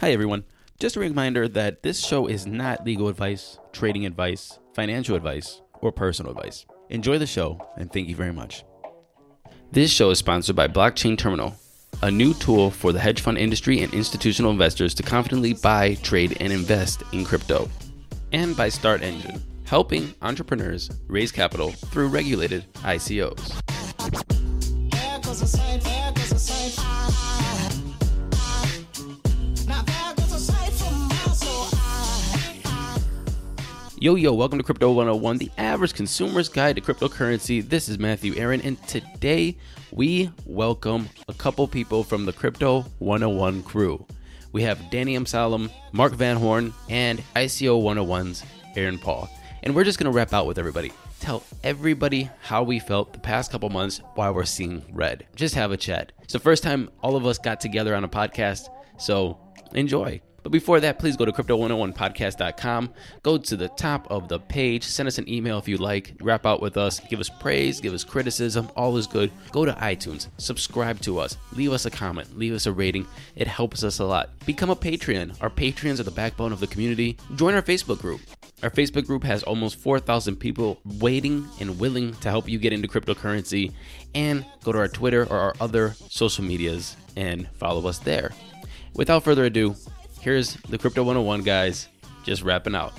Hi, everyone. Just a reminder that this show is not legal advice, trading advice, financial advice, or personal advice. Enjoy the show, and thank you very much. This show is sponsored by Blockchain Terminal, a new tool for the hedge fund industry and institutional investors to confidently buy, trade, and invest in crypto, and by Start Engine, helping entrepreneurs raise capital through regulated ICOs. Yo, yo, welcome to Crypto 101, the average consumer's guide to cryptocurrency. This is Matthew Aaron, and today we welcome a couple people from the Crypto 101 crew. We have Danny Amsalem, Mark Van Horn, and ICO 101's Aaron Paul. And we're just going to wrap out with everybody. Tell everybody how we felt the past couple months while we're seeing red. Just have a chat. It's the first time all of us got together on a podcast, so enjoy. But before that, please go to crypto101podcast.com. Go to the top of the page. Send us an email if you like. Wrap out with us. Give us praise. Give us criticism. All is good. Go to iTunes. Subscribe to us. Leave us a comment. Leave us a rating. It helps us a lot. Become a Patreon. Our Patreons are the backbone of the community. Join our Facebook group. Our Facebook group has almost 4,000 people waiting and willing to help you get into cryptocurrency. And go to our Twitter or our other social medias and follow us there. Without further ado, here's the Crypto 101 guys just wrapping out.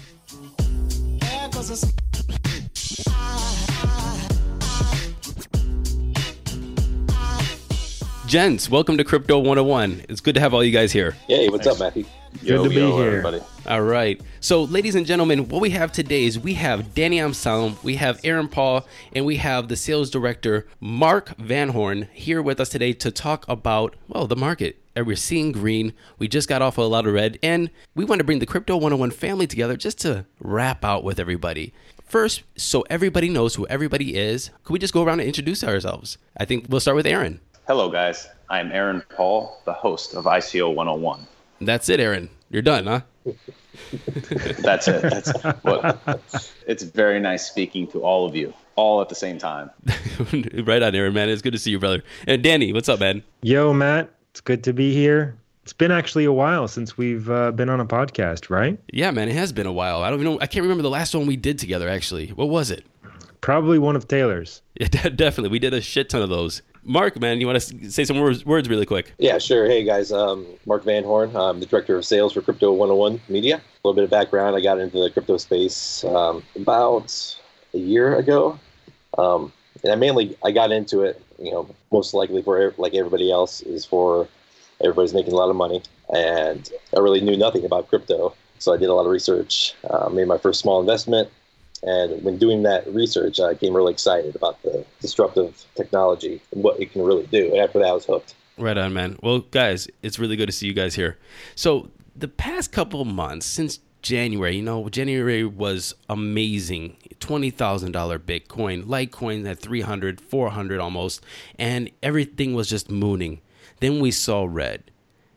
Gents, welcome to Crypto 101. It's good to have all you guys here. Hey, what's up, Matthew? Good to be yo, here. everybody. All right. So, ladies and gentlemen, what we have today is we have Danny Amsalem, we have Aaron Paul, and we have the sales director, Mark Van Horn, here with us today to talk about, well, the market. And we're seeing green. We just got off of a lot of red, and we want to bring the Crypto 101 family together just to wrap out with everybody. First, so everybody knows who everybody is, could we just go around and introduce ourselves? I think we'll start with Aaron. Hello, guys. I'm Aaron Paul, the host of ICO 101. That's it, Aaron. You're done, huh? That's it. That's what. It's very nice speaking to all of you, all at the same time. right on, Aaron, man. It's good to see you, brother. And Danny, what's up, man? Yo, Matt, it's good to be here. It's been actually a while since we've uh, been on a podcast, right? Yeah, man, it has been a while. I don't even know. I can't remember the last one we did together. Actually, what was it? Probably one of Taylor's. Yeah, definitely, we did a shit ton of those. Mark, man, you want to say some words, words really quick? Yeah, sure. Hey guys, um, Mark Van Horn. I'm the director of sales for Crypto 101 Media. A little bit of background: I got into the crypto space um, about a year ago, um, and I mainly I got into it, you know, most likely for like everybody else is for everybody's making a lot of money, and I really knew nothing about crypto, so I did a lot of research, uh, made my first small investment, and when doing that research, I became really excited about the disruptive technology and what it can really do. And after that, I was hooked. Right on, man. Well, guys, it's really good to see you guys here. So, the past couple months since January, you know, January was amazing. $20,000 Bitcoin, Litecoin at 300, 400 almost, and everything was just mooning. Then we saw red.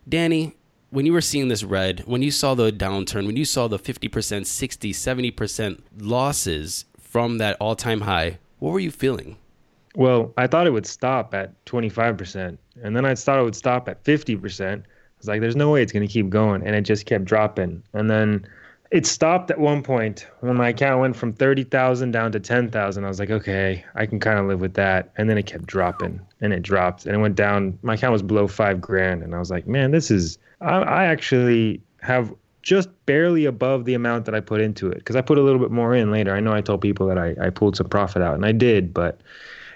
Danny, when you were seeing this red, when you saw the downturn, when you saw the 50%, 60, 70% losses from that all time high, what were you feeling? Well, I thought it would stop at 25%, and then I thought it would stop at 50%. Was like, there's no way it's going to keep going. And it just kept dropping. And then it stopped at one point when my account went from 30,000 down to 10,000. I was like, okay, I can kind of live with that. And then it kept dropping and it dropped and it went down. My account was below five grand. And I was like, man, this is, I, I actually have just barely above the amount that I put into it because I put a little bit more in later. I know I told people that I, I pulled some profit out and I did, but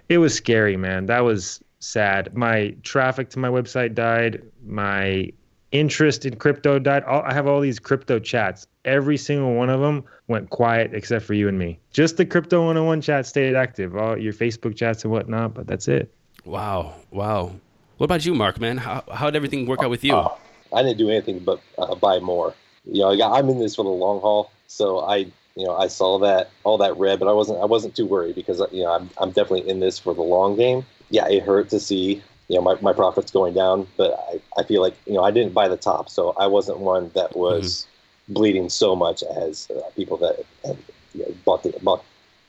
it was scary, man. That was sad. My traffic to my website died. My interest in crypto died. All, I have all these crypto chats. Every single one of them went quiet except for you and me. Just the Crypto 101 chat stayed active. All your Facebook chats and whatnot, but that's it. Wow. Wow. What about you, Mark, man? How, how did everything work out with you? Oh, I didn't do anything but uh, buy more. You know, I got, I'm in this for the long haul, so I, you know, I saw that all that red, but I wasn't, I wasn't too worried because you know I'm, I'm definitely in this for the long game. Yeah, it hurt to see you know my, my profits going down, but I, I feel like you know I didn't buy the top, so I wasn't one that was bleeding so much as uh, people that had, you know, bought the bought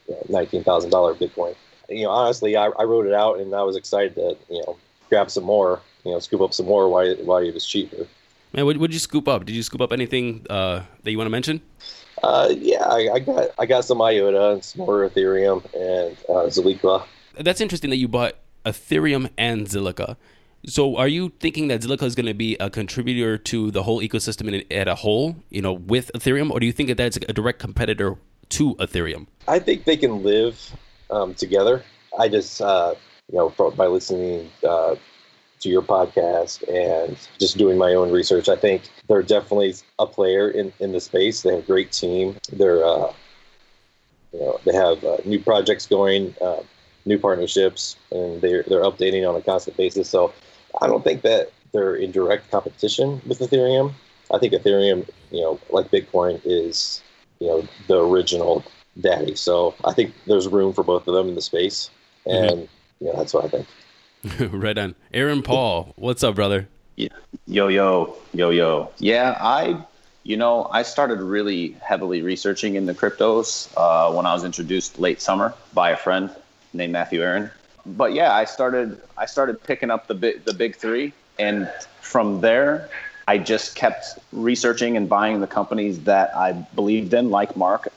you know, nineteen thousand dollar Bitcoin. You know, honestly, I, I wrote it out and I was excited to you know grab some more, you know, scoop up some more while while it was cheaper. Man, what did you scoop up? Did you scoop up anything uh, that you want to mention? Uh, yeah, I, I, got I got some IOTA and some more Ethereum and uh. That's interesting that you bought Ethereum and Zilliqa. So, are you thinking that Zilliqa is going to be a contributor to the whole ecosystem at a whole, you know, with Ethereum, or do you think that that's a direct competitor to Ethereum? I think they can live um, together. I just, uh, you know, by listening uh, to your podcast and just doing my own research, I think they're definitely a player in, in the space. They have a great team. They're, uh, you know, they have uh, new projects going, uh, new partnerships, and they're they're updating on a constant basis. So I don't think that they're in direct competition with Ethereum. I think Ethereum, you know, like Bitcoin, is you know the original daddy. So I think there's room for both of them in the space, and mm-hmm. yeah, that's what I think. right on. Aaron Paul, what's up, brother? Yeah. Yo yo yo yo. Yeah, I you know I started really heavily researching in the cryptos uh, when I was introduced late summer by a friend named Matthew Aaron. But yeah, I started I started picking up the big the big three, and from there I just kept researching and buying the companies that I believed in, like Mark.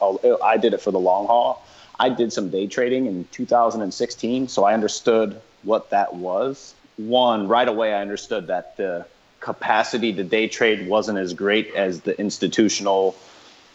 I did it for the long haul. I did some day trading in 2016, so I understood what that was. One, right away, I understood that the capacity to day trade wasn't as great as the institutional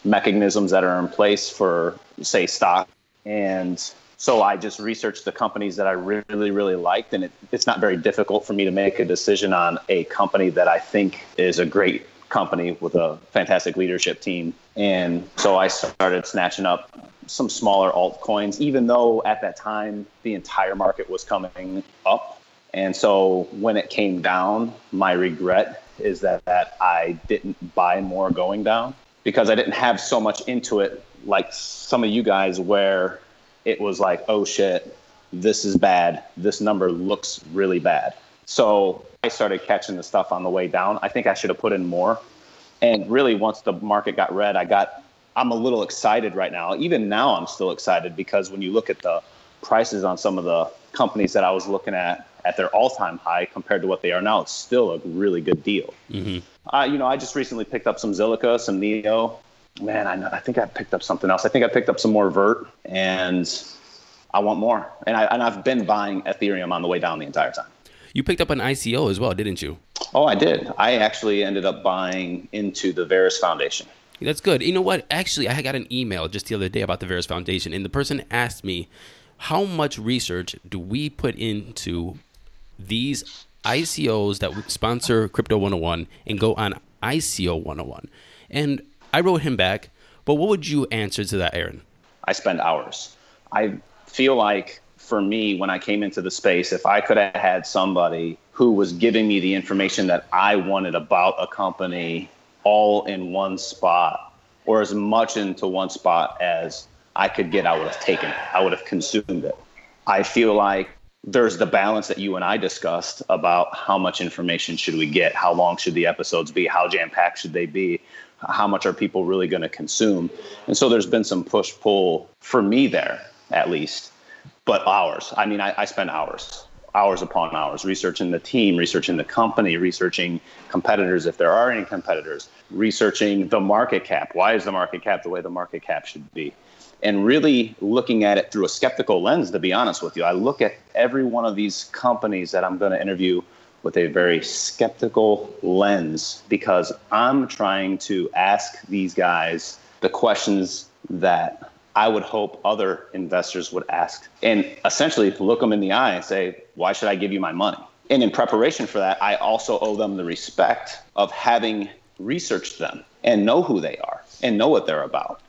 mechanisms that are in place for, say, stock. And so I just researched the companies that I really, really liked, and it, it's not very difficult for me to make a decision on a company that I think is a great company with a fantastic leadership team. And so I started snatching up some smaller altcoins, even though at that time the entire market was coming up. And so when it came down, my regret is that, that I didn't buy more going down because I didn't have so much into it like some of you guys where it was like, oh shit, this is bad. This number looks really bad. So I started catching the stuff on the way down. I think I should have put in more. And really, once the market got red, I got, I'm a little excited right now. Even now, I'm still excited because when you look at the prices on some of the companies that I was looking at at their all-time high compared to what they are now, it's still a really good deal. Mm-hmm. Uh, you know, I just recently picked up some Zilliqa, some Neo, man, I I think I picked up something else. I think I picked up some more Vert, and I want more. And I and I've been buying Ethereum on the way down the entire time. You picked up an ICO as well, didn't you? Oh, I did. I actually ended up buying into the Verus Foundation. That's good. You know what? Actually, I got an email just the other day about the Verus Foundation, and the person asked me, "How much research do we put into these ICOs that sponsor Crypto 101 and go on ICO 101?" And I wrote him back, but what would you answer to that, Aaron? I spend hours. I feel like for me, when I came into the space, if I could have had somebody who was giving me the information that I wanted about a company all in one spot, or as much into one spot as I could get, I would have taken it. I would have consumed it. I feel like there's the balance that you and I discussed about how much information should we get, how long should the episodes be, how jam packed should they be how much are people really going to consume? And so there's been some push pull for me there, at least, but hours. I mean, I, I spend hours, hours upon hours researching the team, researching the company, researching competitors, if there are any competitors, researching the market cap. Why is the market cap the way the market cap should be? and really looking at it through a skeptical lens to be honest with you i look at every one of these companies that i'm going to interview with a very skeptical lens because I'm trying to ask these guys the questions that I would hope other investors would ask and essentially look them in the eye and say, why should I give you my money? And in preparation for that, I also owe them the respect of having researched them and know who they are and know what they're about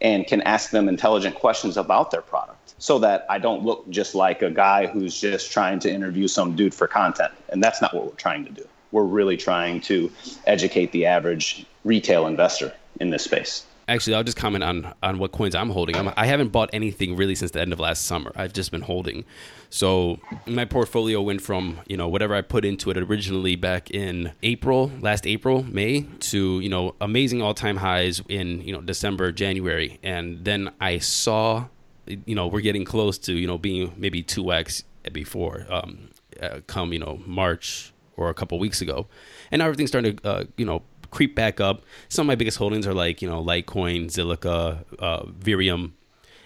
and can ask them intelligent questions about their product so that I don't look just like a guy who's just trying to interview some dude for content. And that's not what we're trying to do. We're really trying to educate the average retail investor in this space. Actually, I'll just comment on on what coins I'm holding. I'm, I have not bought anything really since the end of last summer. I've just been holding. So my portfolio went from you know whatever I put into it originally back in April, last April, May, to you know amazing all time highs in you know December, January, and then I saw you know we're getting close to you know being maybe two x before um, uh, come you know March or a couple weeks ago, and now everything's starting to uh, you know creep back up. Some of my biggest holdings are like you know Litecoin, Zilliqa, uh, Virium,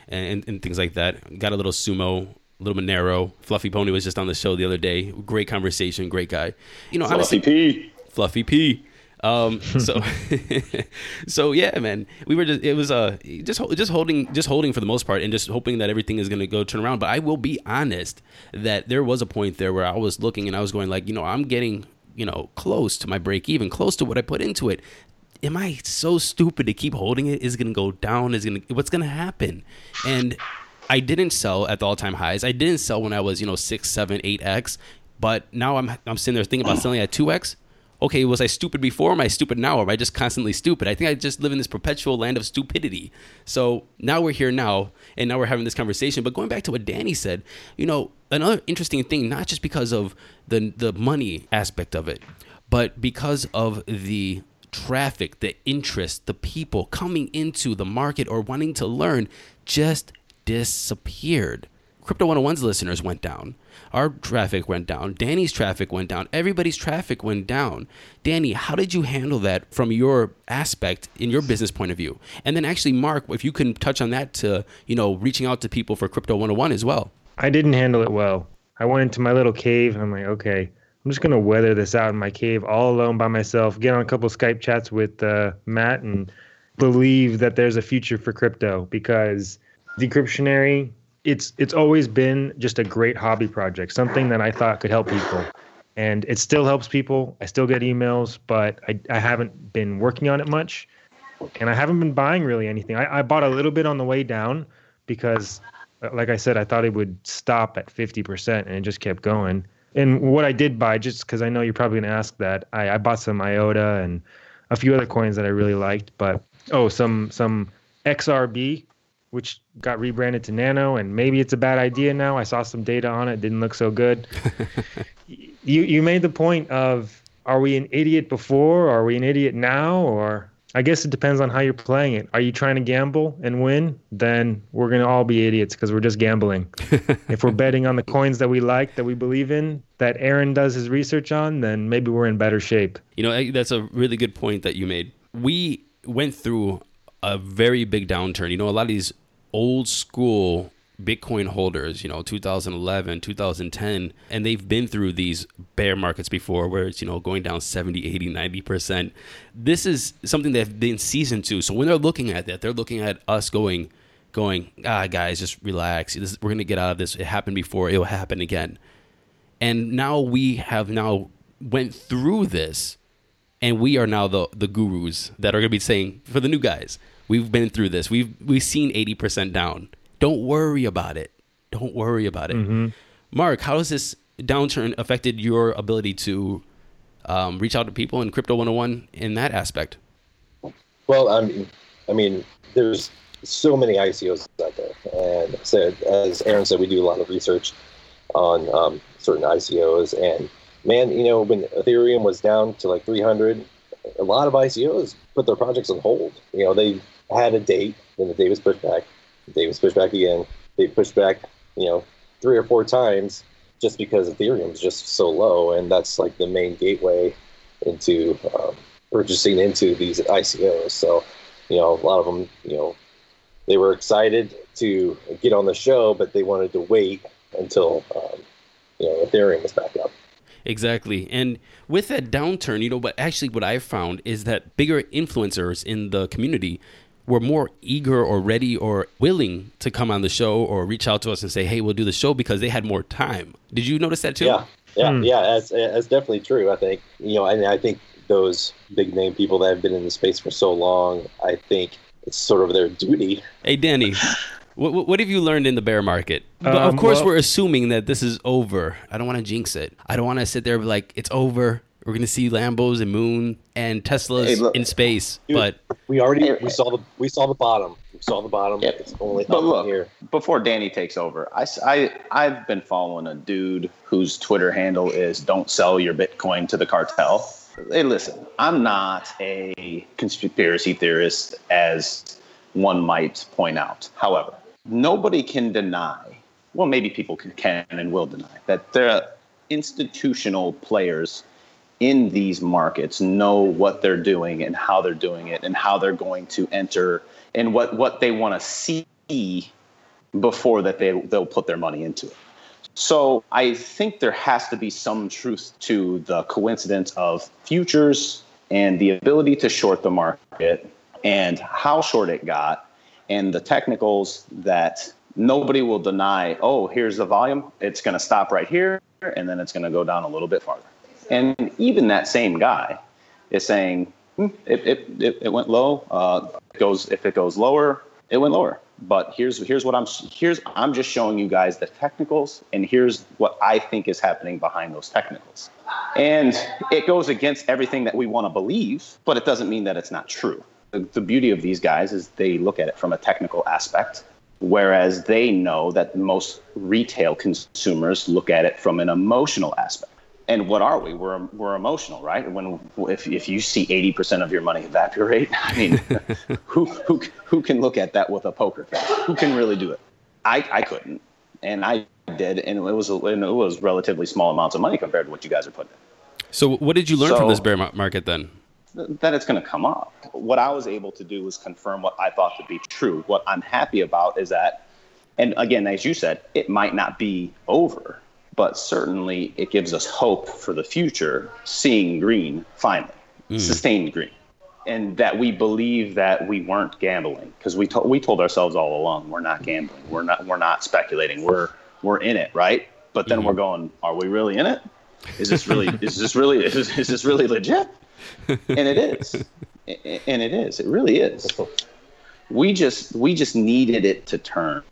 and, and things like that. Got a little Sumo, a little Monero. Fluffy Pony was just on the show the other day. Great conversation, great guy. You know, Fluffy honestly, P. Fluffy P. Um, so, so yeah, man, we were just, it was, uh, just, just holding, just holding for the most part and just hoping that everything is going to go turn around. But I will be honest that there was a point there where I was looking and I was going like, you know, I'm getting, you know, close to my break even, close to what I put into it. Am I so stupid to keep holding it? Is it going to go down? Is going to, what's going to happen? And I didn't sell at the all time highs. I didn't sell when I was, you know, six, seven, eight X. But now I'm, I'm sitting there thinking about selling at 2X okay, was I stupid before? Am I stupid now? Or am I just constantly stupid? I think I just live in this perpetual land of stupidity. So now we're here now, and now we're having this conversation. But going back to what Danny said, you know, another interesting thing, not just because of the the money aspect of it, but because of the traffic, the interest, the people coming into the market or wanting to learn just disappeared. Crypto 101's listeners went down. Our traffic went down. Danny's traffic went down. Everybody's traffic went down. Danny, how did you handle that from your aspect in your business point of view? And then actually, Mark, if you can touch on that to, you know, reaching out to people for Crypto 101 as well. I didn't handle it well. I went into my little cave and I'm like, okay, I'm just gonna weather this out in my cave all alone by myself. Get on a couple Skype chats with uh, Matt and believe that there's a future for crypto because Decryptionary it's it's always been just a great hobby project, something that I thought could help people. And it still helps people. I still get emails, but I, I haven't been working on it much. And I haven't been buying really anything. I, I bought a little bit on the way down because, uh, like I said, I thought it would stop at 50% and it just kept going. And what I did buy, just because I know you're probably going to ask that, I, I bought some IOTA and a few other coins that I really liked. But, oh, some some XRB, which got rebranded to Nano, and maybe it's a bad idea now. I saw some data on it; didn't look so good. you you made the point of are we an idiot before, or are we an idiot now, or I guess it depends on how you're playing it. Are you trying to gamble and win? Then we're gonna all be idiots because we're just gambling. if we're betting on the coins that we like, that we believe in, that Aaron does his research on, then maybe we're in better shape. You know, that's a really good point that you made. We went through a very big downturn. You know, a lot of these old school Bitcoin holders, you know, 2011, 2010, and they've been through these bear markets before where it's, you know, going down 70, 80, 90%. This is something they've been seasoned to. So when they're looking at that, they're looking at us going, going, ah, guys, just relax. This, we're going to get out of this. It happened before. It will happen again. And now we have now went through this and we are now the, the gurus that are going to be saying for the new guys, We've been through this. We've we've seen eighty percent down. Don't worry about it. Don't worry about it. Mm-hmm. Mark, how has this downturn affected your ability to um, reach out to people in Crypto 101 in that aspect? Well, I mean, I mean, there's so many ICOs out there, and said as Aaron said, we do a lot of research on um, certain ICOs, and man, you know, when Ethereum was down to like 300, a lot of ICOs put their projects on hold. You know, they had a date, and the date was pushed back. The date was pushed back again. They pushed back, you know, three or four times just because Ethereum is just so low, and that's like the main gateway into um, purchasing into these ICOs. So, you know, a lot of them, you know, they were excited to get on the show, but they wanted to wait until, um, you know, Ethereum was back up. Exactly. And with that downturn, you know, but actually what I've found is that bigger influencers in the community were more eager or ready or willing to come on the show or reach out to us and say, "Hey, we'll do the show" because they had more time. Did you notice that too? Yeah, yeah, hmm. yeah. That's that's definitely true. I think you know, and I think those big name people that have been in the space for so long, I think it's sort of their duty. Hey, Danny. What, what have you learned in the bear market? But of um, course, well, we're assuming that this is over. I don't want to jinx it. I don't want to sit there and be like, it's over. We're gonna see Lambos and Moon and Teslas hey, look, in space. Dude, but we already we saw the we saw the bottom. We saw the bottom. Yeah. It's only but look, here. Before Danny takes over, I, I I've been following a dude whose Twitter handle is "Don't sell your Bitcoin to the cartel." Hey, listen, I'm not a conspiracy theorist as one might point out. However, nobody can deny, well, maybe people can, can and will deny, that are institutional players in these markets know what they're doing and how they're doing it and how they're going to enter and what, what they want to see before that they, they'll put their money into it. So I think there has to be some truth to the coincidence of futures and the ability to short the market and how short it got and the technicals that nobody will deny, oh, here's the volume. It's going to stop right here and then it's going to go down a little bit farther. And even that same guy is saying, hmm, it, it, it, it, went low. Uh, it goes if it goes lower, it went lower. But here's here's what I'm here's I'm just showing you guys the technicals, and here's what I think is happening behind those technicals. And it goes against everything that we want to believe, but it doesn't mean that it's not true. The, the beauty of these guys is they look at it from a technical aspect, whereas they know that most retail consumers look at it from an emotional aspect and what are we? We're we're emotional, right? When if if you see eighty percent of your money evaporate, I mean, who who who can look at that with a poker face? Who can really do it? I I couldn't, and I did, and it was and it was relatively small amounts of money compared to what you guys are putting. In. So what did you learn so, from this bear market then? That it's going to come up. What I was able to do was confirm what I thought to be true. What I'm happy about is that, and again, as you said, it might not be over but certainly it gives us hope for the future, seeing green finally, mm. sustained green. And that we believe that we weren't gambling because we, to- we told ourselves all along we're not gambling, we're not, we're not speculating, we're, we're in it, right? But then mm. we're going, are we really in it? Is this really, is this really, is, is this really legit? And it is. and it is. It really is. We just, we just needed it to turn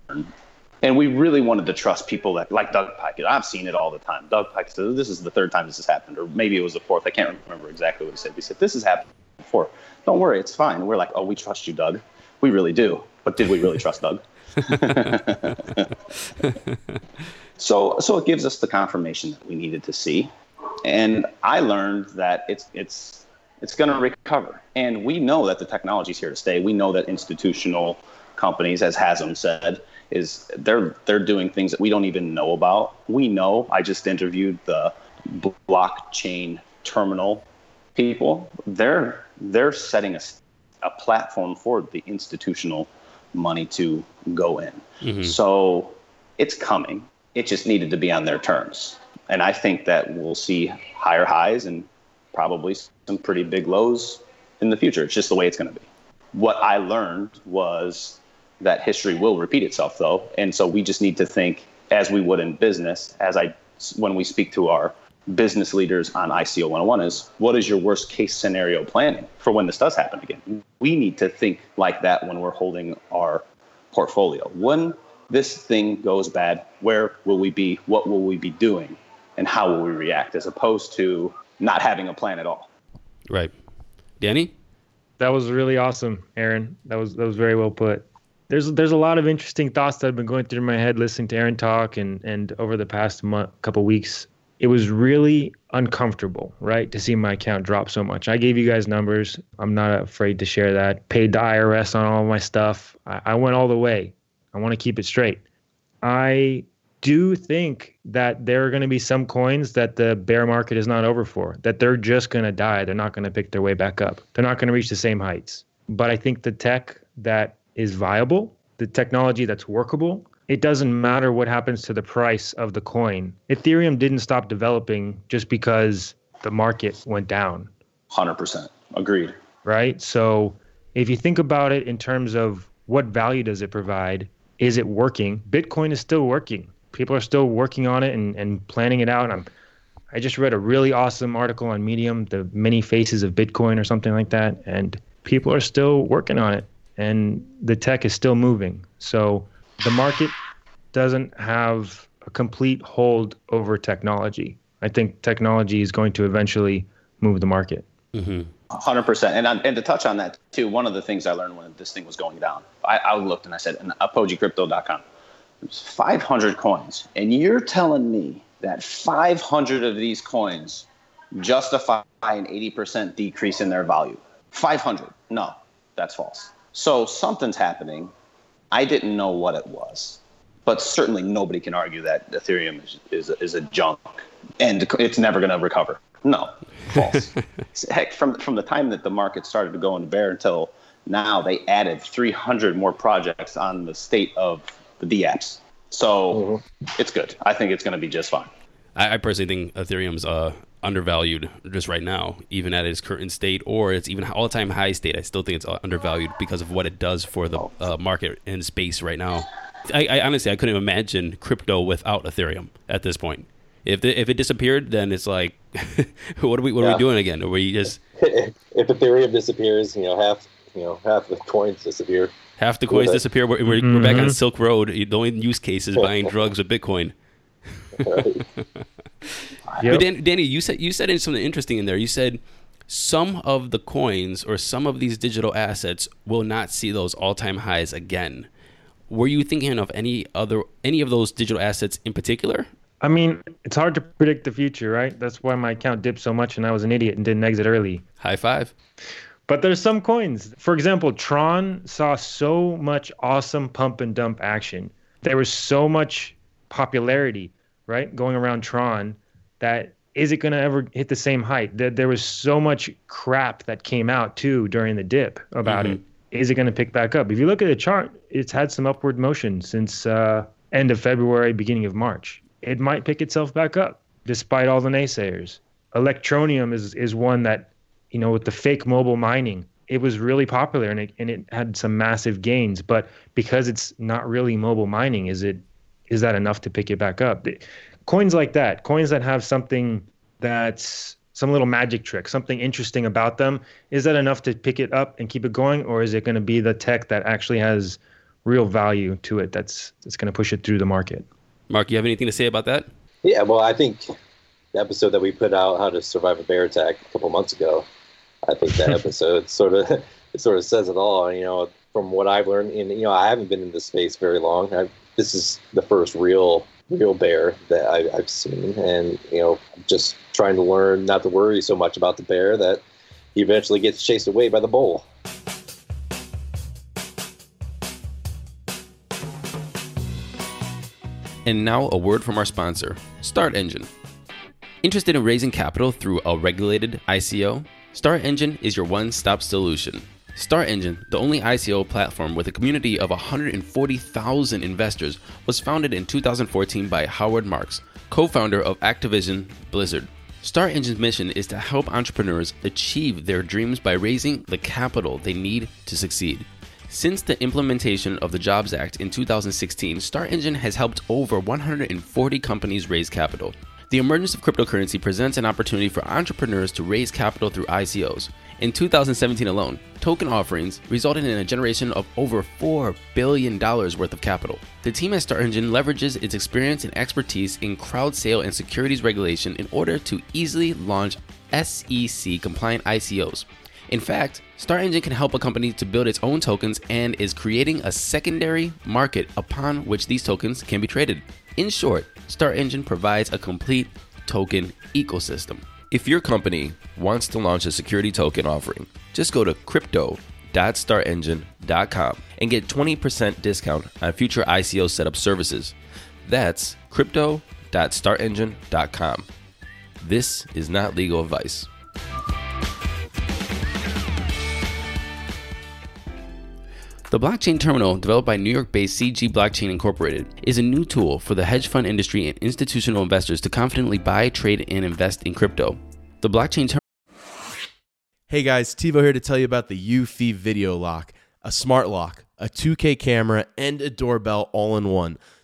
and we really wanted to trust people that like Doug Pike. I've seen it all the time. Doug Pike said, "This is the third time this has happened," or maybe it was the fourth. I can't remember exactly what he said. He said, "This has happened before. Don't worry, it's fine." And we're like, "Oh, we trust you, Doug. We really do." But did we really trust Doug? so, so it gives us the confirmation that we needed to see, and I learned that it's it's it's going to recover, and we know that the technology is here to stay. We know that institutional companies, as Hasm said, is they're they're doing things that we don't even know about. We know. I just interviewed the blockchain terminal people. They're they're setting a, a platform for the institutional money to go in. Mm-hmm. So it's coming. It just needed to be on their terms. And I think that we'll see higher highs and probably some pretty big lows in the future. It's just the way it's going to be. What I learned was that history will repeat itself though. And so we just need to think as we would in business as i when we speak to our business leaders on ico 101 is what is your worst case scenario planning for when this does happen again? We need to think like that when we're holding our portfolio. When this thing goes bad where will we be? What will we be doing and how will we react as opposed to not having a plan at all right danny that was really awesome aaron that was that was very well put there's there's a lot of interesting thoughts that have been going through my head listening to Aaron talk and and over the past month, couple weeks. It was really uncomfortable, right, to see my account drop so much. I gave you guys numbers. I'm not afraid to share that. Paid the IRS on all my stuff. I, I went all the way. I want to keep it straight. I do you think that there are going to be some coins that the bear market is not over for, that they're just going to die. They're not going to pick their way back up. They're not going to reach the same heights. But I think the tech that is viable, the technology that's workable, it doesn't matter what happens to the price of the coin. Ethereum didn't stop developing just because the market went down. 100%. Agreed. Right? So if you think about it in terms of what value does it provide, is it working? Bitcoin is still working. People are still working on it and, and planning it out. I'm, I just read a really awesome article on Medium, the many faces of Bitcoin or something like that. And people are still working on it and the tech is still moving. So the market doesn't have a complete hold over technology. I think technology is going to eventually move the market. Mm-hmm. 100%. And, and to touch on that, too, one of the things I learned when this thing was going down, I, I looked and I said, and apogicrypto.com, there's 500 coins. And you're telling me that 500 of these coins justify an 80% decrease in their value? 500. No, that's false. So something's happening. I didn't know what it was, but certainly nobody can argue that Ethereum is is, is a junk and it's never going to recover. No, false. Heck, from from the time that the market started to go into bear until now, they added 300 more projects on the state of the DApps. So mm-hmm. it's good. I think it's going to be just fine. I, I personally think Ethereum's uh, undervalued just right now, even at its current state or its even all-time high state. I still think it's uh, undervalued because of what it does for the uh, market and space right now. I, I, honestly I couldn't imagine crypto without Ethereum at this point. If the, if it disappeared, then it's like, what are we what yeah. are we doing again? Are we just if Ethereum disappears, you know half you know half the coins disappear. Half the coins disappear. We're, we're, mm-hmm. we're, back on mm-hmm. Silk Road. The only use case is buying drugs with Bitcoin. Yep. But Danny, you said you said something interesting in there. You said some of the coins or some of these digital assets will not see those all-time highs again. Were you thinking of any other any of those digital assets in particular? I mean, it's hard to predict the future, right? That's why my account dipped so much and I was an idiot and didn't exit early. High five. But there's some coins. For example, Tron saw so much awesome pump and dump action. There was so much popularity, right, going around Tron that is it going to ever hit the same height? There, there was so much crap that came out too during the dip about mm-hmm. it. Is it going to pick back up? If you look at the chart, it's had some upward motion since uh, end of February, beginning of March. It might pick itself back up despite all the naysayers. Electroneum is is one that you know, with the fake mobile mining, it was really popular and it, and it had some massive gains. But because it's not really mobile mining, is it is that enough to pick it back up? Coins like that, coins that have something that's some little magic trick, something interesting about them, is that enough to pick it up and keep it going, or is it going to be the tech that actually has real value to it that's that's going to push it through the market? Mark, you have anything to say about that? Yeah, well, I think the episode that we put out, "How to Survive a Bear Attack," a couple months ago, I think that episode sort of it sort of says it all. You know, from what I've learned, and you know, I haven't been in this space very long. I've, this is the first real real bear that I, have seen, and you know, just trying to learn not to worry so much about the bear that he eventually gets chased away by the bull. And now a word from our sponsor, Start Engine. Interested in raising capital through a regulated ICO? Start Engine is your one stop solution. Start Engine, the only ICO platform with a community of 140,000 investors, was founded in 2014 by Howard Marks, co founder of Activision Blizzard. Start Engine's mission is to help entrepreneurs achieve their dreams by raising the capital they need to succeed. Since the implementation of the Jobs Act in 2016, Start Engine has helped over 140 companies raise capital. The emergence of cryptocurrency presents an opportunity for entrepreneurs to raise capital through ICOs. In 2017 alone, token offerings resulted in a generation of over $4 billion worth of capital. The team at Start Engine leverages its experience and expertise in crowd sale and securities regulation in order to easily launch SEC compliant ICOs. In fact, Start Engine can help a company to build its own tokens and is creating a secondary market upon which these tokens can be traded. In short, Start Engine provides a complete token ecosystem. If your company wants to launch a security token offering, just go to crypto.startengine.com and get 20% discount on future ICO setup services. That's crypto.startengine.com. This is not legal advice. The blockchain terminal, developed by New York based CG Blockchain Incorporated, is a new tool for the hedge fund industry and institutional investors to confidently buy, trade, and invest in crypto. The blockchain terminal. Hey guys, TiVo here to tell you about the Eufy Video Lock, a smart lock, a 2K camera, and a doorbell all in one.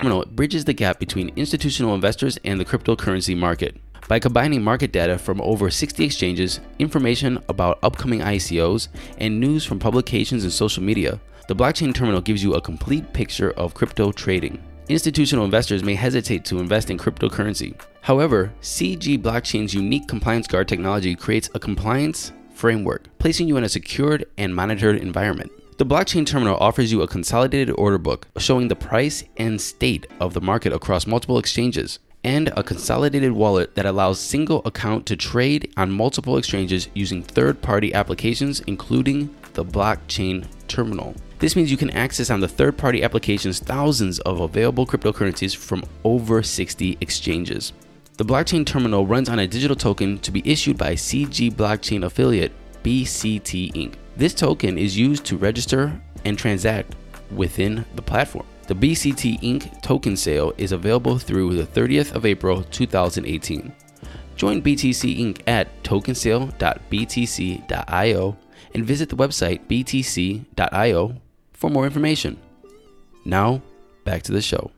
Terminal bridges the gap between institutional investors and the cryptocurrency market. By combining market data from over 60 exchanges, information about upcoming ICOs, and news from publications and social media, the blockchain terminal gives you a complete picture of crypto trading. Institutional investors may hesitate to invest in cryptocurrency. However, CG Blockchain's unique compliance guard technology creates a compliance framework, placing you in a secured and monitored environment. The blockchain terminal offers you a consolidated order book showing the price and state of the market across multiple exchanges, and a consolidated wallet that allows single account to trade on multiple exchanges using third party applications, including the blockchain terminal. This means you can access on the third party applications thousands of available cryptocurrencies from over 60 exchanges. The blockchain terminal runs on a digital token to be issued by CG Blockchain affiliate BCT Inc. This token is used to register and transact within the platform. The BCT Inc. token sale is available through the 30th of April 2018. Join BTC Inc. at tokensale.btc.io and visit the website btc.io for more information. Now, back to the show.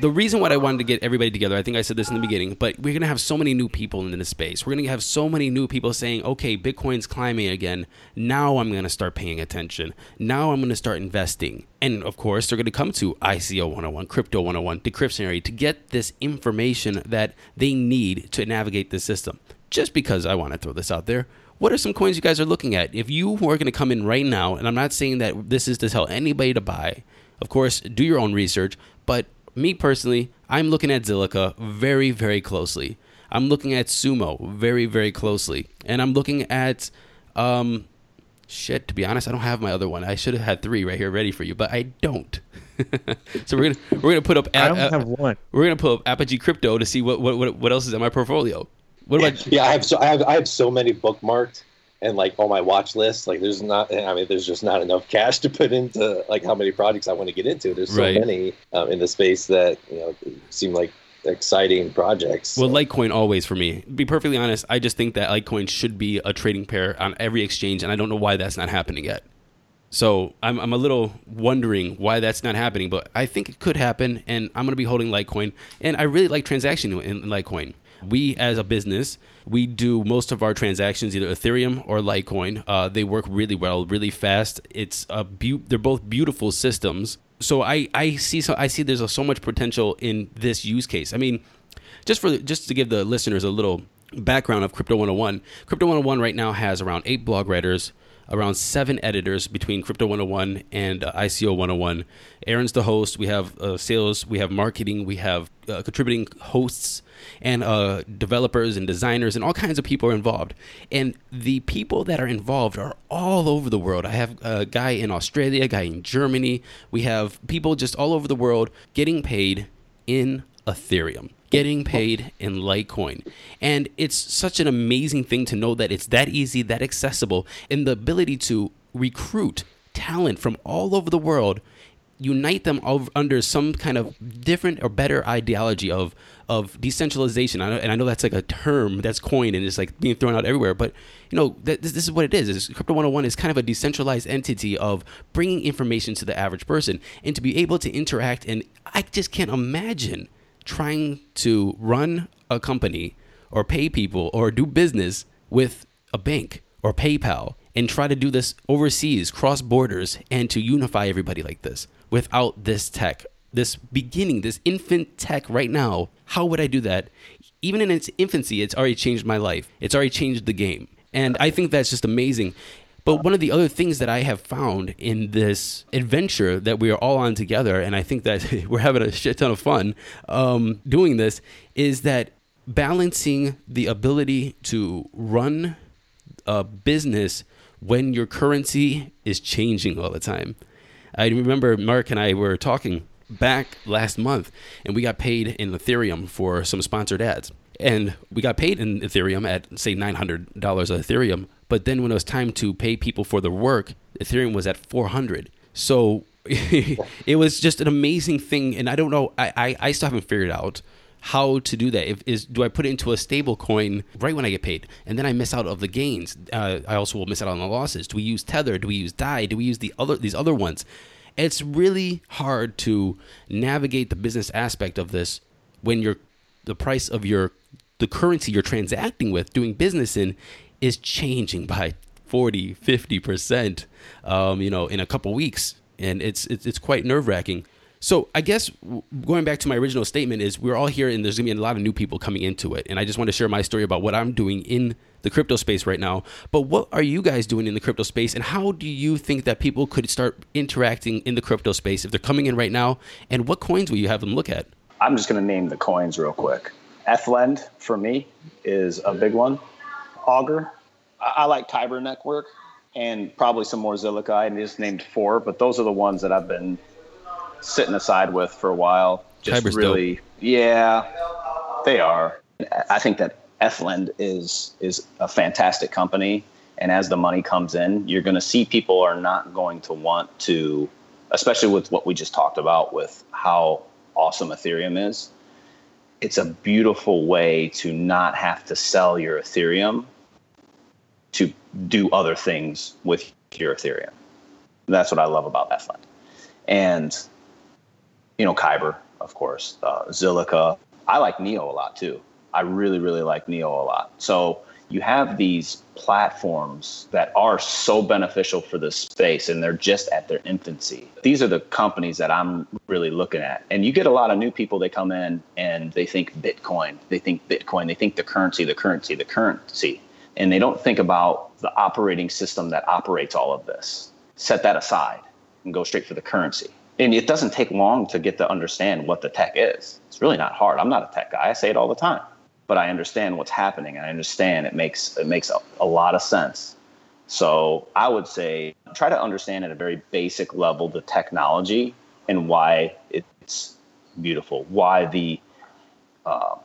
The reason why I wanted to get everybody together, I think I said this in the beginning, but we're gonna have so many new people in this space. We're gonna have so many new people saying, "Okay, Bitcoin's climbing again. Now I'm gonna start paying attention. Now I'm gonna start investing." And of course, they're gonna come to ICO 101, Crypto 101, Decryptionary to get this information that they need to navigate the system. Just because I want to throw this out there, what are some coins you guys are looking at? If you were going to come in right now, and I'm not saying that this is to tell anybody to buy, of course, do your own research, but me personally, I'm looking at Zilliqa very, very closely. I'm looking at Sumo very, very closely. And I'm looking at, um, shit, to be honest, I don't have my other one. I should have had three right here ready for you, but I don't. so we're gonna we're gonna put up. I don't have one. We're gonna put up Apogee Crypto to see what what what else is in my portfolio. What about? Yeah, I have so I have I have so many bookmarked and like on my watch list. Like there's not, I mean, there's just not enough cash to put into like how many projects I want to get into. There's so Right. many um, in the space that you know seem like exciting projects. Well, Litecoin always for me. Be perfectly honest, I just think that Litecoin should be a trading pair on every exchange, and I don't know why that's not happening yet. So I'm, I'm a little wondering why that's not happening, but I think it could happen, and I'm going to be holding Litecoin. And I really like transaction in, in Litecoin. We, as a business, we do most of our transactions either Ethereum or Litecoin. Uh, they work really well, really fast. It's a beau- they're both beautiful systems. So I, I see so I see there's so much potential in this use case. I mean, just for just to give the listeners a little background of Crypto 101, Crypto 101 right now has around eight blog writers, around seven editors between Crypto 101 and uh, ICO 101. Aaron's the host. We have uh, sales, we have marketing, we have uh, contributing hosts, and uh, developers and designers, and all kinds of people are involved. And the people that are involved are all over the world. I have a guy in Australia, a guy in Germany. We have people just all over the world getting paid in Ethereum getting paid in Litecoin. And it's such an amazing thing to know that it's that easy, that accessible, and the ability to recruit talent from all over the world, unite them under some kind of different or better ideology of of decentralization. and I know that's like a term that's coined and it's like being thrown out everywhere, but you know, this, this is what it is. is Crypto 101 is kind of a decentralized entity of bringing information to the average person and to be able to interact. And I just can't imagine trying to run a company or pay people or do business with a bank or PayPal and try to do this overseas, cross borders, and to unify everybody like this without this tech, this beginning, this infant tech right now. How would I do that? Even in its infancy, it's already changed my life. It's already changed the game. And I think that's just amazing. But one of the other things that I have found in this adventure that we are all on together, and I think that we're having a shit ton of fun um, doing this, is that balancing the ability to run a business when your currency is changing all the time. I remember Mark and I were talking back last month, and we got paid in Ethereum for some sponsored ads. And we got paid in Ethereum at, say, $900 of Ethereum. But then when it was time to pay people for the work, Ethereum was at 400. So it was just an amazing thing. And I don't know, I, I, I still haven't figured out how to do that. If is do I put it into a stable coin right when I get paid, and then I miss out of the gains? Uh, I also will miss out on the losses. Do we use Tether? Do we use Dai? Do we use the other these other ones? It's really hard to navigate the business aspect of this when your the price of your the currency you're transacting with, doing business in, is changing by 40, 50%, um, you know, in a couple weeks. And it's, it's, it's quite nerve wracking. So I guess going back to my original statement is we're all here and there's gonna be a lot of new people coming into it. And I just want to share my story about what I'm doing in the crypto space right now. But what are you guys doing in the crypto space and how do you think that people could start interacting in the crypto space if they're coming in right now? And what coins will you have them look at? I'm just gonna name the coins real quick. ETHLend for me is a big one. Augur. I, I like Kyber Network and probably some more Zilliqa. I just named four, but those are the ones that I've been sitting aside with for a while. Just Kyber's really, dope. yeah, they are. I think that ETHLend is is a fantastic company, and as the money comes in, you're going to see people are not going to want to, especially with what we just talked about with how awesome Ethereum is it's a beautiful way to not have to sell your Ethereum to do other things with your Ethereum. That's what I love about ETHLend. And, you know, Kyber, of course, uh, Zilliqa. I like Neo a lot too. I really, really like Neo a lot. So you have these platforms that are so beneficial for this space and they're just at their infancy. These are the companies that I'm really looking at. And you get a lot of new people, they come in and they think Bitcoin, they think Bitcoin, they think the currency, the currency, the currency. And they don't think about the operating system that operates all of this. Set that aside and go straight for the currency. And it doesn't take long to get to understand what the tech is. It's really not hard. I'm not a tech guy. I say it all the time but I understand what's happening. And I understand it makes it makes a, a lot of sense. So I would say try to understand at a very basic level the technology and why it's beautiful. Why the uh,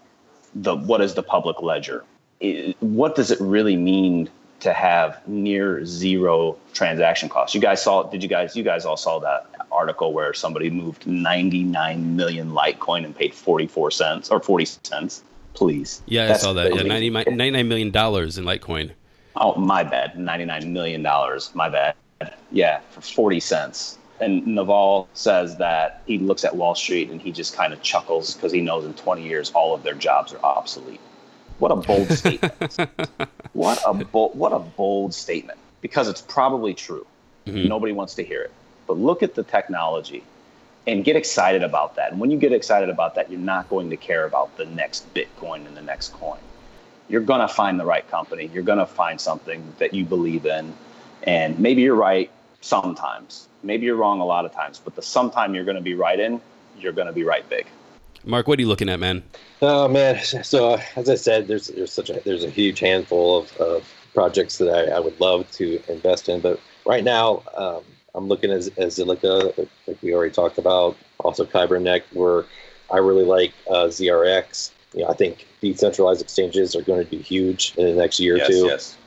the what is the public ledger? It, what does it really mean to have near zero transaction costs? You guys saw? Did you guys? You guys all saw that article where somebody moved 99 million Litecoin and paid 44 cents or 40 cents please. Yeah, That's I saw that. Yeah, 90, $99 million in Litecoin. Oh, my bad. $99 million. My bad. Yeah, for 40 cents. And Naval says that he looks at Wall Street and he just kind of chuckles because he knows in 20 years all of their jobs are obsolete. What a bold statement. what a bold, what a bold statement because it's probably true. Mm-hmm. Nobody wants to hear it. But look at the technology and get excited about that. And when you get excited about that, you're not going to care about the next Bitcoin and the next coin. You're going to find the right company. You're going to find something that you believe in. And maybe you're right sometimes. Maybe you're wrong a lot of times, but the sometime you're going to be right in, you're going to be right big. Mark, what are you looking at, man? Oh man! So uh, as I said, there's there's such a there's a huge handful of, of projects that I, I would love to invest in, but right now um, I'm looking at, at Zilliqa, like we already talked about. Also, Kyber Network. I really like uh, ZRX. You know, I think decentralized exchanges are going to be huge in the next year yes, or two. Yes.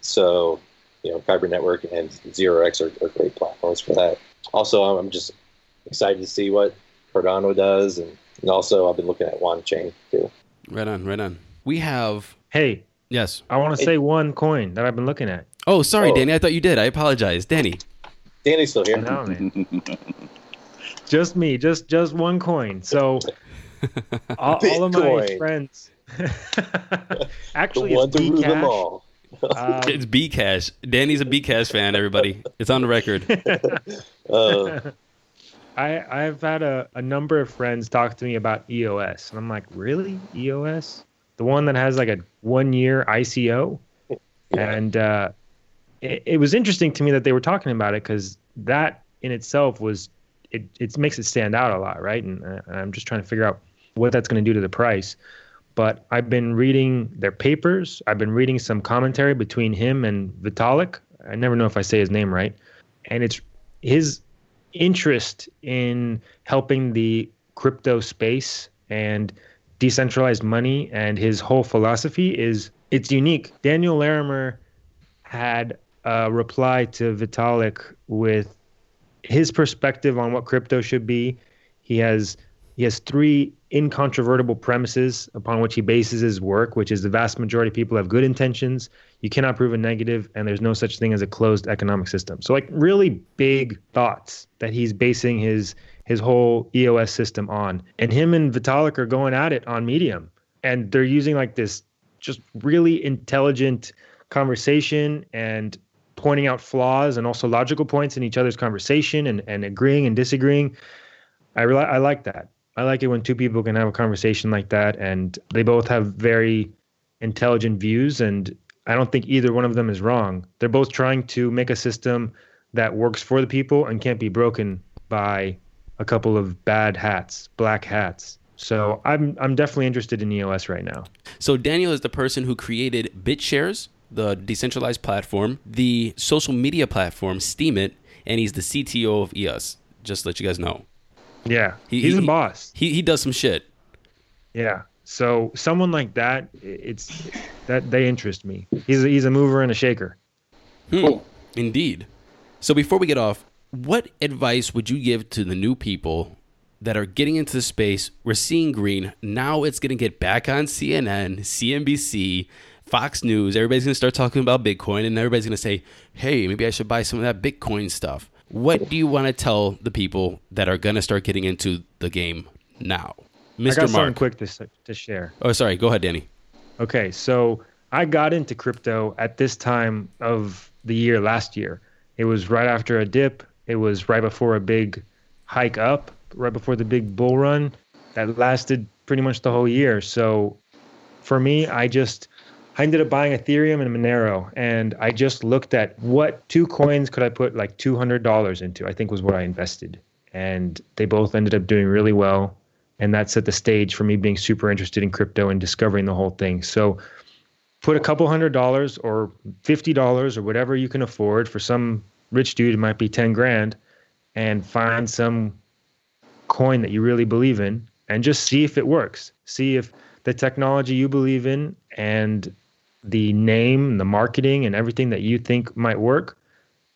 So, you know, Kyber Network and ZRX are, are great platforms for that. Also, I'm just excited to see what Cardano does, and, and also I've been looking at Wanchain too. Right on, right on. We have Hey, yes. I want to say one coin that I've been looking at. Oh, sorry, Oh. Danny. I thought you did. I apologize, Danny. Danny's still here. No, man. just me, just just one coin. So all, all of my Bitcoin. friends. The Actually, one it's to rule them all. Um, It's Bcash. Danny's a B Cash fan. Everybody, it's on the record. Uh, I I've had a, a number of friends talk to me about EOS, and I'm like, really, EOS, the one that has like a one year ICO, and uh, it, it was interesting to me that they were talking about it because that in itself was it it makes it stand out a lot, right? And, uh, I'm just trying to figure out what that's going to do to the price. But I've been reading their papers. I've been reading some commentary between him and Vitalik. I never know if I say his name right, and it's his interest in helping the crypto space and decentralized money and his whole philosophy is it's unique. Daniel Larimer had a reply to Vitalik with his perspective on what crypto should be. He has he has three incontrovertible premises upon which he bases his work, which is the vast majority of people have good intentions, you cannot prove a negative, and there's no such thing as a closed economic system. So like really big thoughts that he's basing his his whole EOS system on. And him and Vitalik are going at it on Medium. And they're using like this just really intelligent conversation and pointing out flaws and also logical points in each other's conversation and, and agreeing and disagreeing. I I like that. I like it when two people can have a conversation like that and they both have very intelligent views and I don't think either one of them is wrong. They're both trying to make a system that works for the people and can't be broken by a couple of bad hats, black hats. So I'm I'm definitely interested in EOS right now. So Daniel is the person who created BitShares, the decentralized platform, the social media platform Steemit, and he's the CTO of EOS. Just to let you guys know. Yeah, He- he's he- the boss. He he does some shit. Yeah. So someone like that, it's that they interest me. He's a, he's a mover and a shaker. Hmm. Indeed. So before we get off, what advice would you give to the new people that are getting into the space? We're seeing green. Now it's going to get back on CNN, CNBC, Fox News. Everybody's going to start talking about Bitcoin and everybody's going to say, hey, maybe I should buy some of that Bitcoin stuff. What do you want to tell the people that are going to start getting into the game now? Mr. I got something quick to to share. Oh, sorry. Go ahead, Danny. Okay, so I got into crypto at this time of the year last year. It was right after a dip. It was right before a big hike up, right before the big bull run that lasted pretty much the whole year. So for me, I just I ended up buying Ethereum and Monero, and I just looked at what two coins could I put like two hundred dollars into. I think was what I invested, and they both ended up doing really well, and that set the stage for me being super interested in crypto and discovering the whole thing. So put a couple hundred dollars or fifty dollars or whatever you can afford. For some rich dude, it might be ten grand, and find some coin that you really believe in, and just see if it works. See if the technology you believe in and the name, the marketing, and everything that you think might work,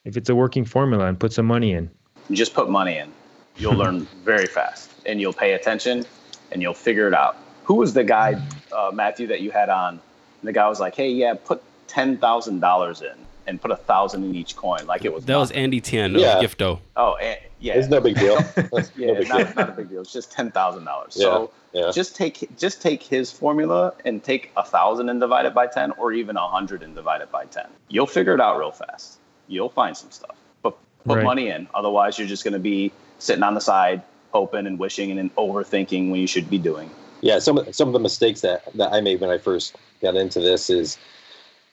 if it's a working formula, and put some money in. You just put money in. You'll learn very fast, and you'll pay attention, and you'll figure it out. Who was the guy, uh, Matthew, that you had on? And the guy was like, "Hey, yeah, put ten thousand dollars in, and put a thousand in each coin, like it was." That was. Andy Tian Yeah. Gifto. Oh, and, yeah, It's no big deal. Yeah, no big not, deal. not a big deal. It's just ten thousand dollars. Yeah, So yeah. just take just take his formula and take a thousand and divide it by ten, or even a hundred and divide it by ten. You'll figure it out real fast. You'll find some stuff. But put Right. money in. Otherwise, you're just going to be sitting on the side hoping and wishing and then overthinking when you should be doing. Yeah, some of, some of the mistakes that, that I made when I first got into this is,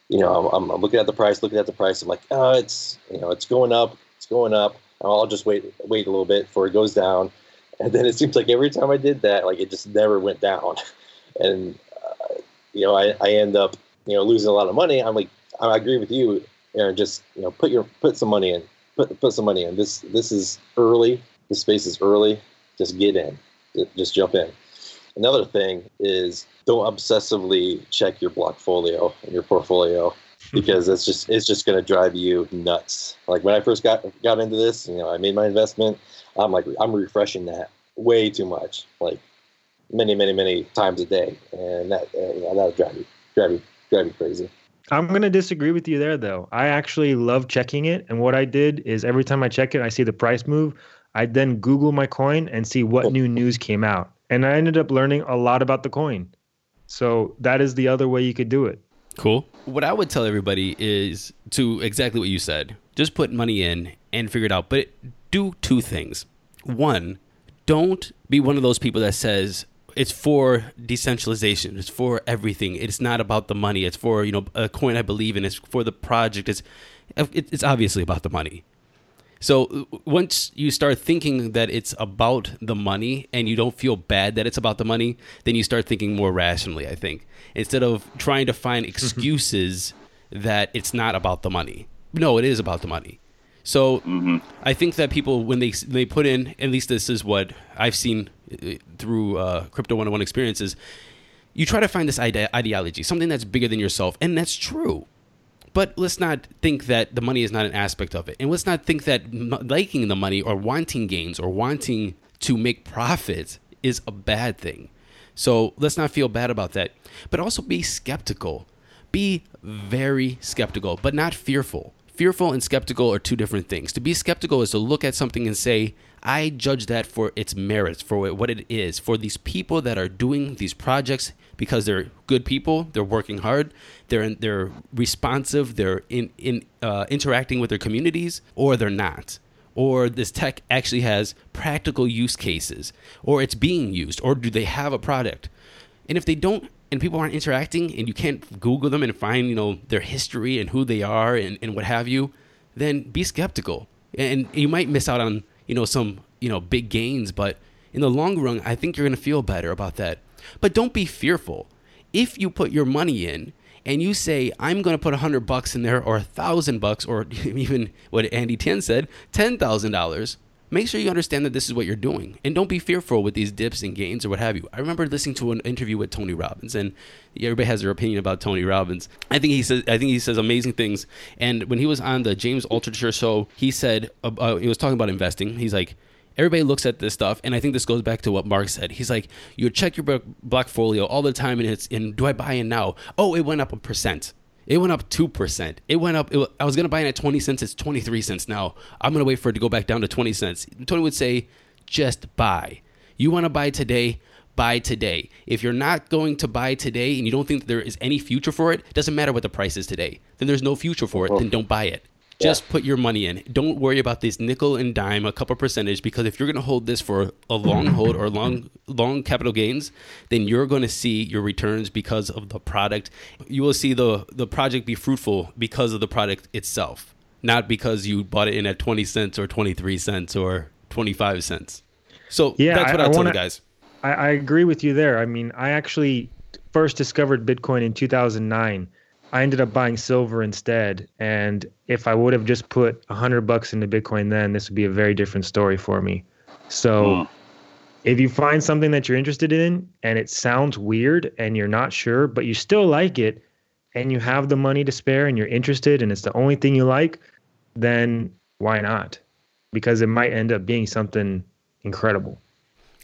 you know, I'm, I'm looking at the price, looking at the price. I'm like, oh, it's you know, it's going up, it's going up. I'll just wait wait a little bit before it goes down. And then it seems like every time I did that, like it just never went down. And uh, you know, I, I end up you know losing a lot of money. I'm like, I agree with you, Aaron. Just you know, put your put some money in. Put put some money in. This this is early. This space is early. Just get in. Just jump in. Another thing is don't obsessively check your blockfolio and your portfolio because it's just it's just going to drive you nuts. Like when I first got got into this, you know, I made my investment. I'm like I'm refreshing that way too much, like many many many times a day, and that uh, that would drive me drive me drive me crazy. I'm going to disagree with you there, though. I actually love checking it. And what I did is every time I check it, I see the price move. I then Google my coin and see what new news came out. And I ended up learning a lot about the coin. So that is the other way you could do it. Cool. What I would tell everybody is to exactly what you said. Just put money in and figure it out. But do two things. One, don't be one of those people that says it's for decentralization. It's for everything. It's not about the money. It's for you know a coin I believe in. It's for the project. It's it's obviously about the money. So once you start thinking that it's about the money and you don't feel bad that it's about the money, then you start thinking more rationally, I think. Instead of trying to find excuses that it's not about the money. No, it is about the money. So mm-hmm. I think that people when they they put in at least this is what I've seen uh, through uh, crypto 101 experiences you try to find this ide- ideology, something that's bigger than yourself, and that's true. But let's not think that the money is not an aspect of it. And let's not think that liking the money or wanting gains or wanting to make profits is a bad thing. So let's not feel bad about that. But also be skeptical. Be very skeptical, but not fearful. Fearful and skeptical are two different things. To be skeptical is to look at something and say, I judge that for its merits, for what it is, for these people that are doing these projects because they're good people, they're working hard, they're they're responsive, they're in in uh, interacting with their communities, or they're not, or this tech actually has practical use cases, or it's being used, or do they have a product? And if they don't, and people aren't interacting, and you can't Google them and find you know their history and who they are and, and what have you, then be skeptical, and you might miss out on you know some you know big gains, but in the long run, I think you're going to feel better about that. But don't be fearful. If you put your money in and you say, I'm going to put a hundred bucks in there or a thousand bucks or even what Andy Tian said, $10,000, make sure you understand that this is what you're doing and don't be fearful with these dips and gains or what have you. I remember listening to an interview with Tony Robbins and everybody has their opinion about Tony Robbins. I think he says I think he says amazing things and when he was on the James Altucher show, he said uh, uh he was talking about investing. He's like everybody looks at this stuff, and I think this goes back to what Mark said. He's like, you check your book blockfolio all the time, and it's in. Do I buy in now? Oh, it went up a percent. It went up two percent. It went up. It, I was gonna buy it at twenty cents. It's twenty three cents now. I'm gonna wait for it to go back down to twenty cents. Tony would say, just buy. You want to buy today? Buy today. If you're not going to buy today and you don't think there is any future for it, doesn't matter what the price is today. Then there's no future for it. Then don't buy it. Just yeah. put your money in. Don't worry about this nickel and dime, a couple percentage, because if you're going to hold this for a long hold or long long capital gains, then you're going to see your returns because of the product. You will see the the project be fruitful because of the product itself, not because you bought it in at 20 cents or 23 cents or 25 cents. So yeah, that's what I, I tell the guys. I, I agree with you there. I mean, I actually first discovered Bitcoin in 2009 I ended up buying silver instead. And if I would have just put a hundred bucks into Bitcoin then, this would be a very different story for me. So hmm. if you find something that you're interested in and it sounds weird and you're not sure, but you still like it and you have the money to spare and you're interested and it's the only thing you like, then why not? Because it might end up being something incredible.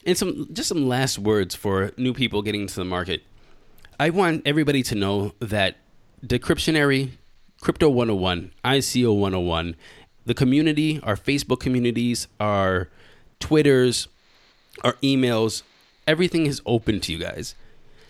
And some just some last words for new people getting into the market. I want everybody to know that Decryptionary, Crypto 101, ICO 101, the community, our Facebook communities, our Twitters, our emails, everything is open to you guys.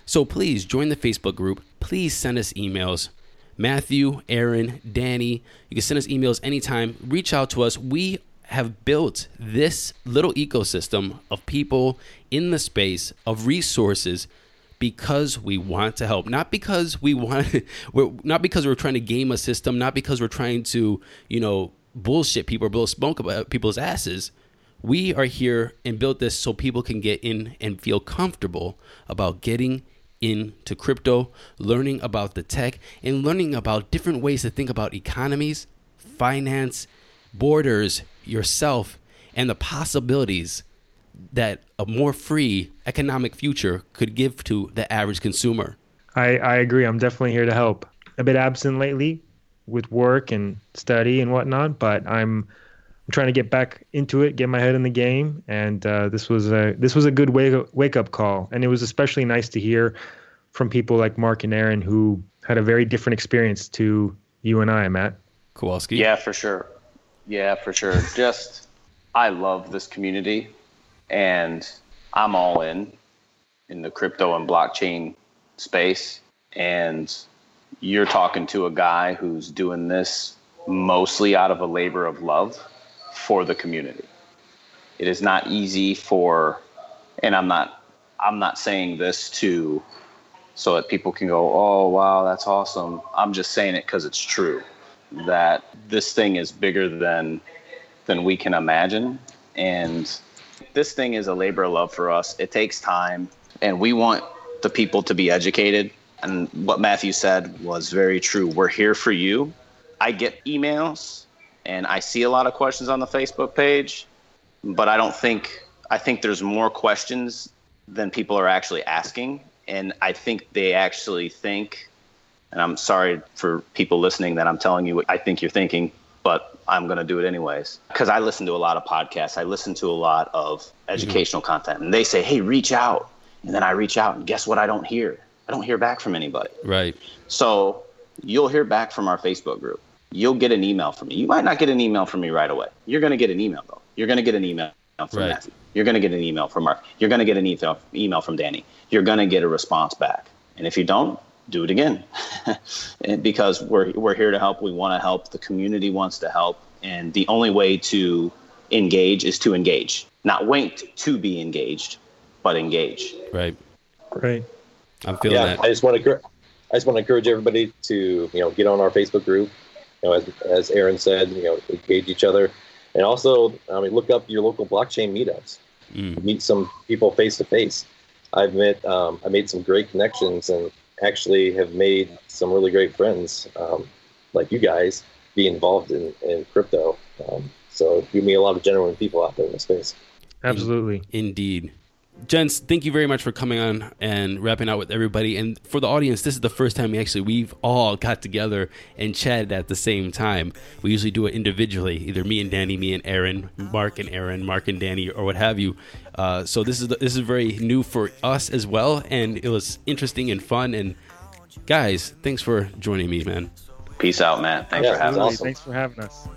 So please join the Facebook group. Please send us emails. Matthew, Aaron, Danny, you can send us emails anytime. Reach out to us. We have built this little ecosystem of people in the space of resources because we want to help not because we want we're not because we're trying to game a system not because we're trying to you know bullshit people or blow smoke about uh, people's asses. We are here and built this so people can get in and feel comfortable about getting into crypto, learning about the tech, and learning about different ways to think about economies, finance, borders, yourself, and the possibilities that a more free economic future could give to the average consumer. I, I agree. I'm definitely here to help. A bit absent lately with work and study and whatnot, but I'm I'm trying to get back into it, get my head in the game, and uh, this was a this was a good wake wake up call, and it was especially nice to hear from people like Mark and Aaron who had a very different experience to you and I, Matt. Kowalski. Yeah, for sure. Yeah, for sure. Just I love this community, and I'm all in in the crypto and blockchain space, and you're talking to a guy who's doing this mostly out of a labor of love for the community. It is not easy for, and I'm not, I'm not saying this to, so that people can go, oh wow, that's awesome. I'm just saying it because it's true, that this thing is bigger than, than we can imagine, and this thing is a labor of love for us. It takes time, and we want the people to be educated. And what Matthew said was very true. We're here for you. I get emails and I see a lot of questions on the Facebook page, but I don't think I think there's more questions than people are actually asking, and I think they actually think. And I'm sorry for people listening that I'm telling you what I think you're thinking, but I'm going to do it anyways because I listen to a lot of podcasts. I listen to a lot of educational mm-hmm. content, and they say, "Hey, reach out," and then I reach out, and guess what? I don't hear. I don't hear back from anybody. Right. So you'll hear back from our Facebook group you'll get an email from me. You might not get an email from me right away. You're going to get an email though. You're going to get an email from right. Matthew. You're going to get an email from Mark. You're going to get an email email from Danny. You're going to get a response back. And if you don't, do it again. because we're we're here to help. We want to help. The community wants to help. And the only way to engage is to engage. Not wait to be engaged, but engage. Right. Right. I'm feeling yeah, that. I just want to I just want to encourage everybody to, you know, get on our Facebook group, you know, as, as Aaron said, you know, engage each other, and also, I mean, look up your local blockchain meetups. Mm. Meet some people face to face. I've met, um, I made some great connections, and actually have made some really great friends, um, like you guys, be involved in in crypto. Um, so you meet a lot of genuine people out there in the space. Absolutely, indeed. Gents, thank you very much for coming on and wrapping out with everybody. And for the audience, this is the first time we actually we've all got together and chatted at the same time. We usually do it individually, either me and Danny, me and Aaron, Mark and Aaron, Mark and Danny, or what have you. Uh, so this is the, this is very new for us as well, and it was interesting and fun. And guys, thanks for joining me, man. Peace out, man. Thanks yeah, for having us. Thanks for having us.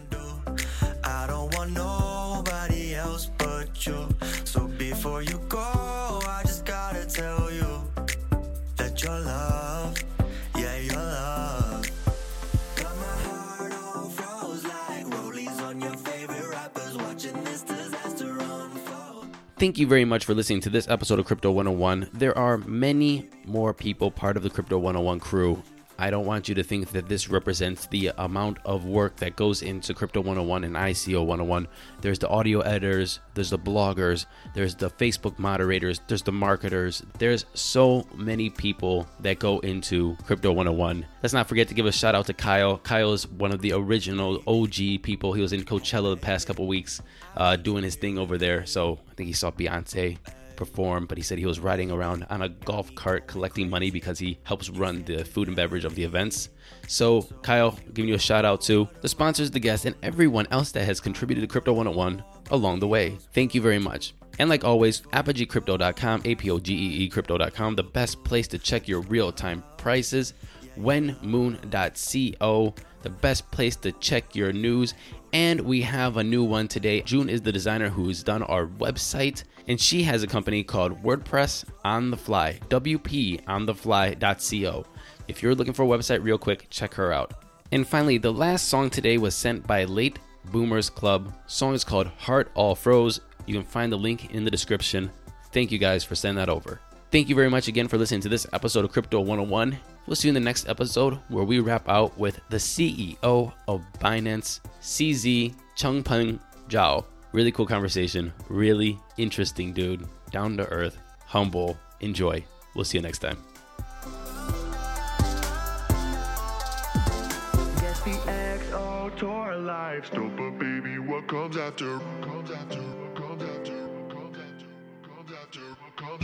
Thank you very much for listening to this episode of Crypto 101. There are many more people part of the Crypto 101 crew I don't want you to think that this represents the amount of work that goes into Crypto 101 and ICO 101. There's the audio editors, there's the bloggers, there's the Facebook moderators, there's the marketers. There's so many people that go into Crypto 101. Let's not forget to give a shout out to Kyle. Kyle is one of the original OG people. He was in Coachella the past couple weeks uh, doing his thing over there. So I think he saw Beyonce perform, but he said he was riding around on a golf cart collecting money because he helps run the food and beverage of the events. So, Kyle, giving you a shout out to the sponsors, the guests, and everyone else that has contributed to Crypto 101 along the way. Thank you very much. And like always, apogeecrypto.com, A P O G E E crypto.com, the best place to check your real time prices. Wenmoon.co, the best place to check your news. And we have a new one today. June is the designer who's done our website and she has a company called WordPress on the Fly, WPOnTheFly.co. If you're looking for a website real quick, check her out. And finally, the last song today was sent by Late Boomers Club. Song is called Heart All Froze. You can find the link in the description. Thank you guys for sending that over. Thank you very much again for listening to this episode of Crypto 101. We'll see you in the next episode where we wrap out with the CEO of Binance, CZ Changpeng Zhao. Really cool conversation. Really interesting dude. Down to earth, humble. Enjoy. We'll see you next time. Comes after? Comes after? Comes after? Comes after? Comes after? Comes after?